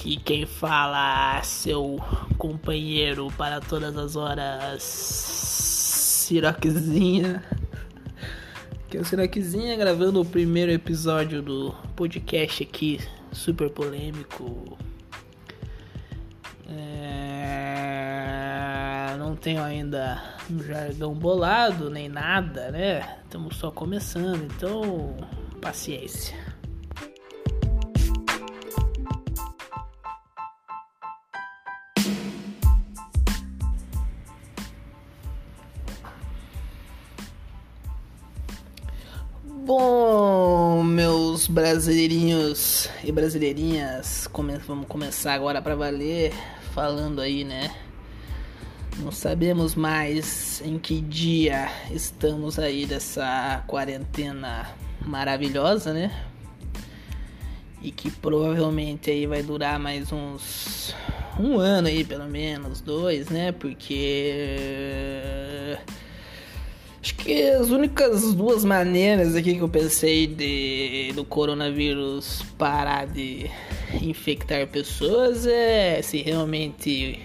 Aqui quem fala seu companheiro para todas as horas, Siroquezinha. Que é o Siroquezinha gravando o primeiro episódio do podcast aqui, super polêmico. É... Não tenho ainda um jargão bolado nem nada, né? Estamos só começando, então paciência. Meus brasileirinhos e brasileirinhas, come vamos começar agora para valer, falando aí, né? Não sabemos mais em que dia estamos aí dessa quarentena maravilhosa, né? E que provavelmente aí vai durar mais uns um ano aí, pelo menos, dois, né? Porque que as únicas duas maneiras aqui que eu pensei de do coronavírus parar de infectar pessoas é se realmente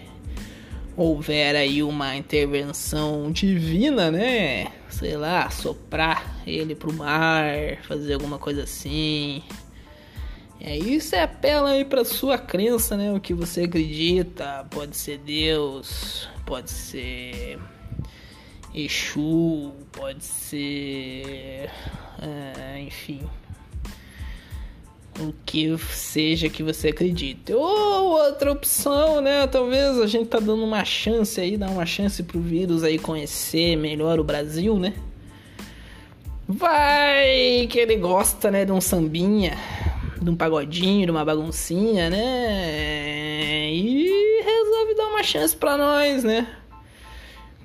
houver aí uma intervenção divina, né? Sei lá, soprar ele pro mar, fazer alguma coisa assim. É isso é apela aí pra sua crença, né? O que você acredita, pode ser Deus, pode ser Exu, pode ser. É, enfim. O que seja que você acredite. Ou outra opção, né? Talvez a gente tá dando uma chance aí, dar uma chance pro vírus aí conhecer melhor o Brasil, né? Vai que ele gosta, né, de um sambinha, de um pagodinho, de uma baguncinha, né? E resolve dar uma chance pra nós, né?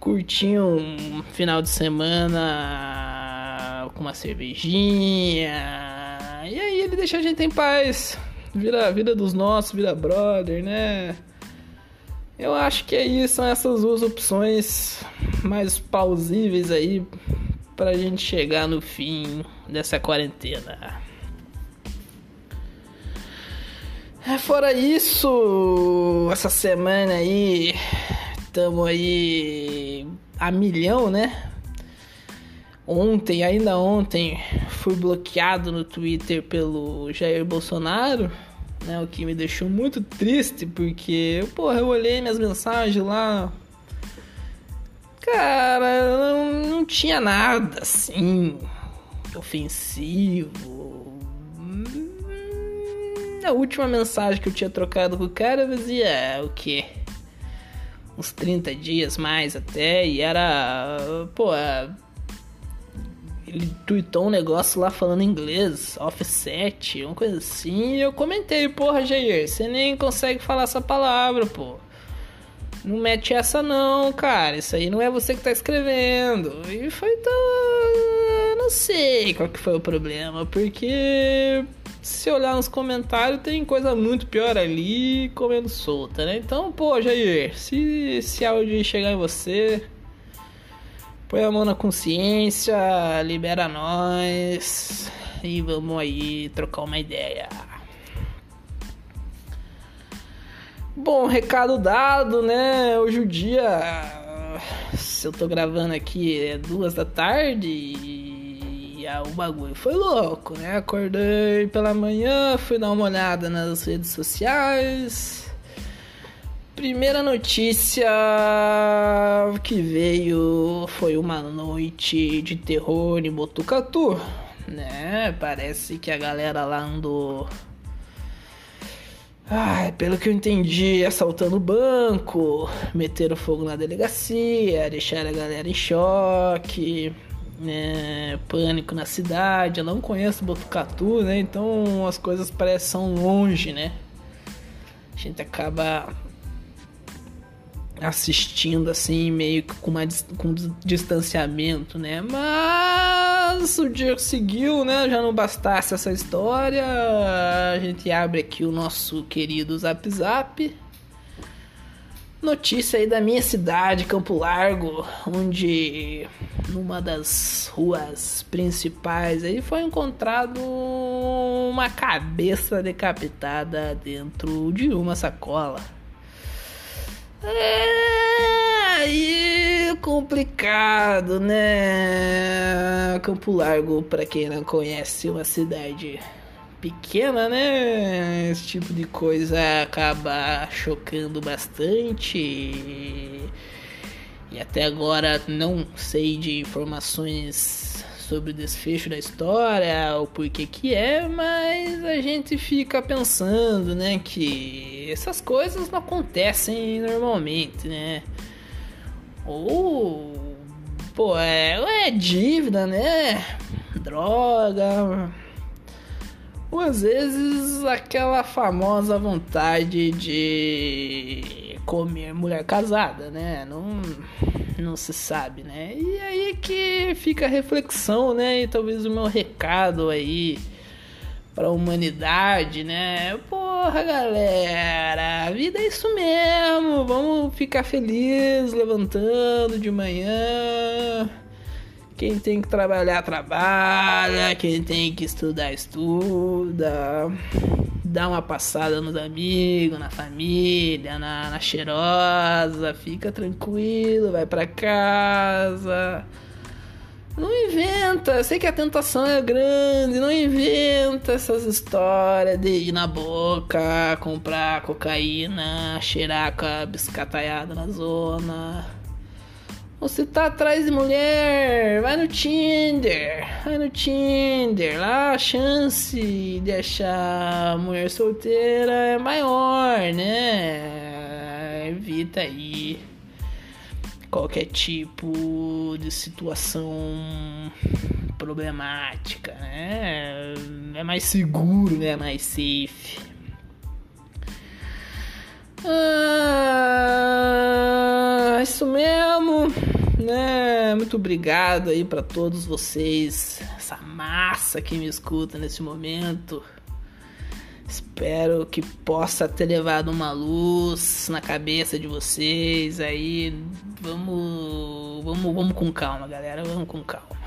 Curtir um final de semana com uma cervejinha. E aí ele deixa a gente em paz. Vira a vida dos nossos, vira brother, né? Eu acho que é isso, são essas duas opções mais plausíveis aí pra gente chegar no fim dessa quarentena. É, fora isso, essa semana aí Estamos aí a milhão, né? Ontem, ainda ontem, fui bloqueado no Twitter pelo Jair Bolsonaro, né? O que me deixou muito triste, porque, porra, eu olhei minhas mensagens lá. Cara, não, não tinha nada assim ofensivo. A última mensagem que eu tinha trocado com o cara dizia o quê? Uns 30 dias mais até, e era. Pô, ele tweetou um negócio lá falando inglês, offset, uma coisa assim, e eu comentei, porra, Jair, você nem consegue falar essa palavra, pô. Não mete essa não, cara. Isso aí não é você que tá escrevendo. E foi tão. Não sei qual que foi o problema, porque se olhar nos comentários, tem coisa muito pior ali comendo solta, né? Então, pô, Jair, se esse áudio chegar em você, põe a mão na consciência, libera nós e vamos aí trocar uma ideia. Bom, recado dado, né? Hoje o dia. Se eu tô gravando aqui é duas da tarde o bagulho foi louco, né? Acordei pela manhã, fui dar uma olhada nas redes sociais. Primeira notícia que veio foi uma noite de terror em Botucatu, né? Parece que a galera lá andou. Ai, pelo que eu entendi, assaltando o banco, meteram fogo na delegacia, deixaram a galera em choque é, pânico na cidade. Eu não conheço Botucatu, né? Então as coisas parecem são longe, né? A gente acaba assistindo assim, meio que com, uma, com distanciamento, né? Mas o dia seguiu, né? Já não bastasse essa história, a gente abre aqui o nosso querido Zap Zap Notícia aí da minha cidade, Campo Largo, onde numa das ruas principais aí foi encontrado uma cabeça decapitada dentro de uma sacola. É aí complicado, né? Campo Largo, para quem não conhece, uma cidade pequena, né? Esse tipo de coisa acaba chocando bastante. E até agora não sei de informações sobre o desfecho da história, o porquê que é, mas a gente fica pensando, né, que essas coisas não acontecem normalmente, né? Ou pô, é, é dívida, né? Droga, ou às vezes aquela famosa vontade de comer mulher casada, né? Não, não se sabe, né? E aí que fica a reflexão, né? E talvez o meu recado aí para a humanidade, né? Porra, galera, a vida é isso mesmo. Vamos ficar felizes levantando de manhã quem tem que trabalhar, trabalha. Quem tem que estudar, estuda. Dá uma passada nos amigos, na família, na, na cheirosa. Fica tranquilo, vai pra casa. Não inventa, sei que a tentação é grande, não inventa essas histórias de ir na boca, comprar cocaína, cheirar com a biscataiada na zona. Você tá atrás de mulher, vai no Tinder, vai no Tinder, lá a chance de achar mulher solteira é maior, né? Evita aí qualquer tipo de situação problemática, né? É mais seguro, né? É mais safe. Ah, isso mesmo, né? Muito obrigado aí para todos vocês, essa massa que me escuta nesse momento. Espero que possa ter levado uma luz na cabeça de vocês aí. Vamos, vamos, vamos com calma, galera. Vamos com calma.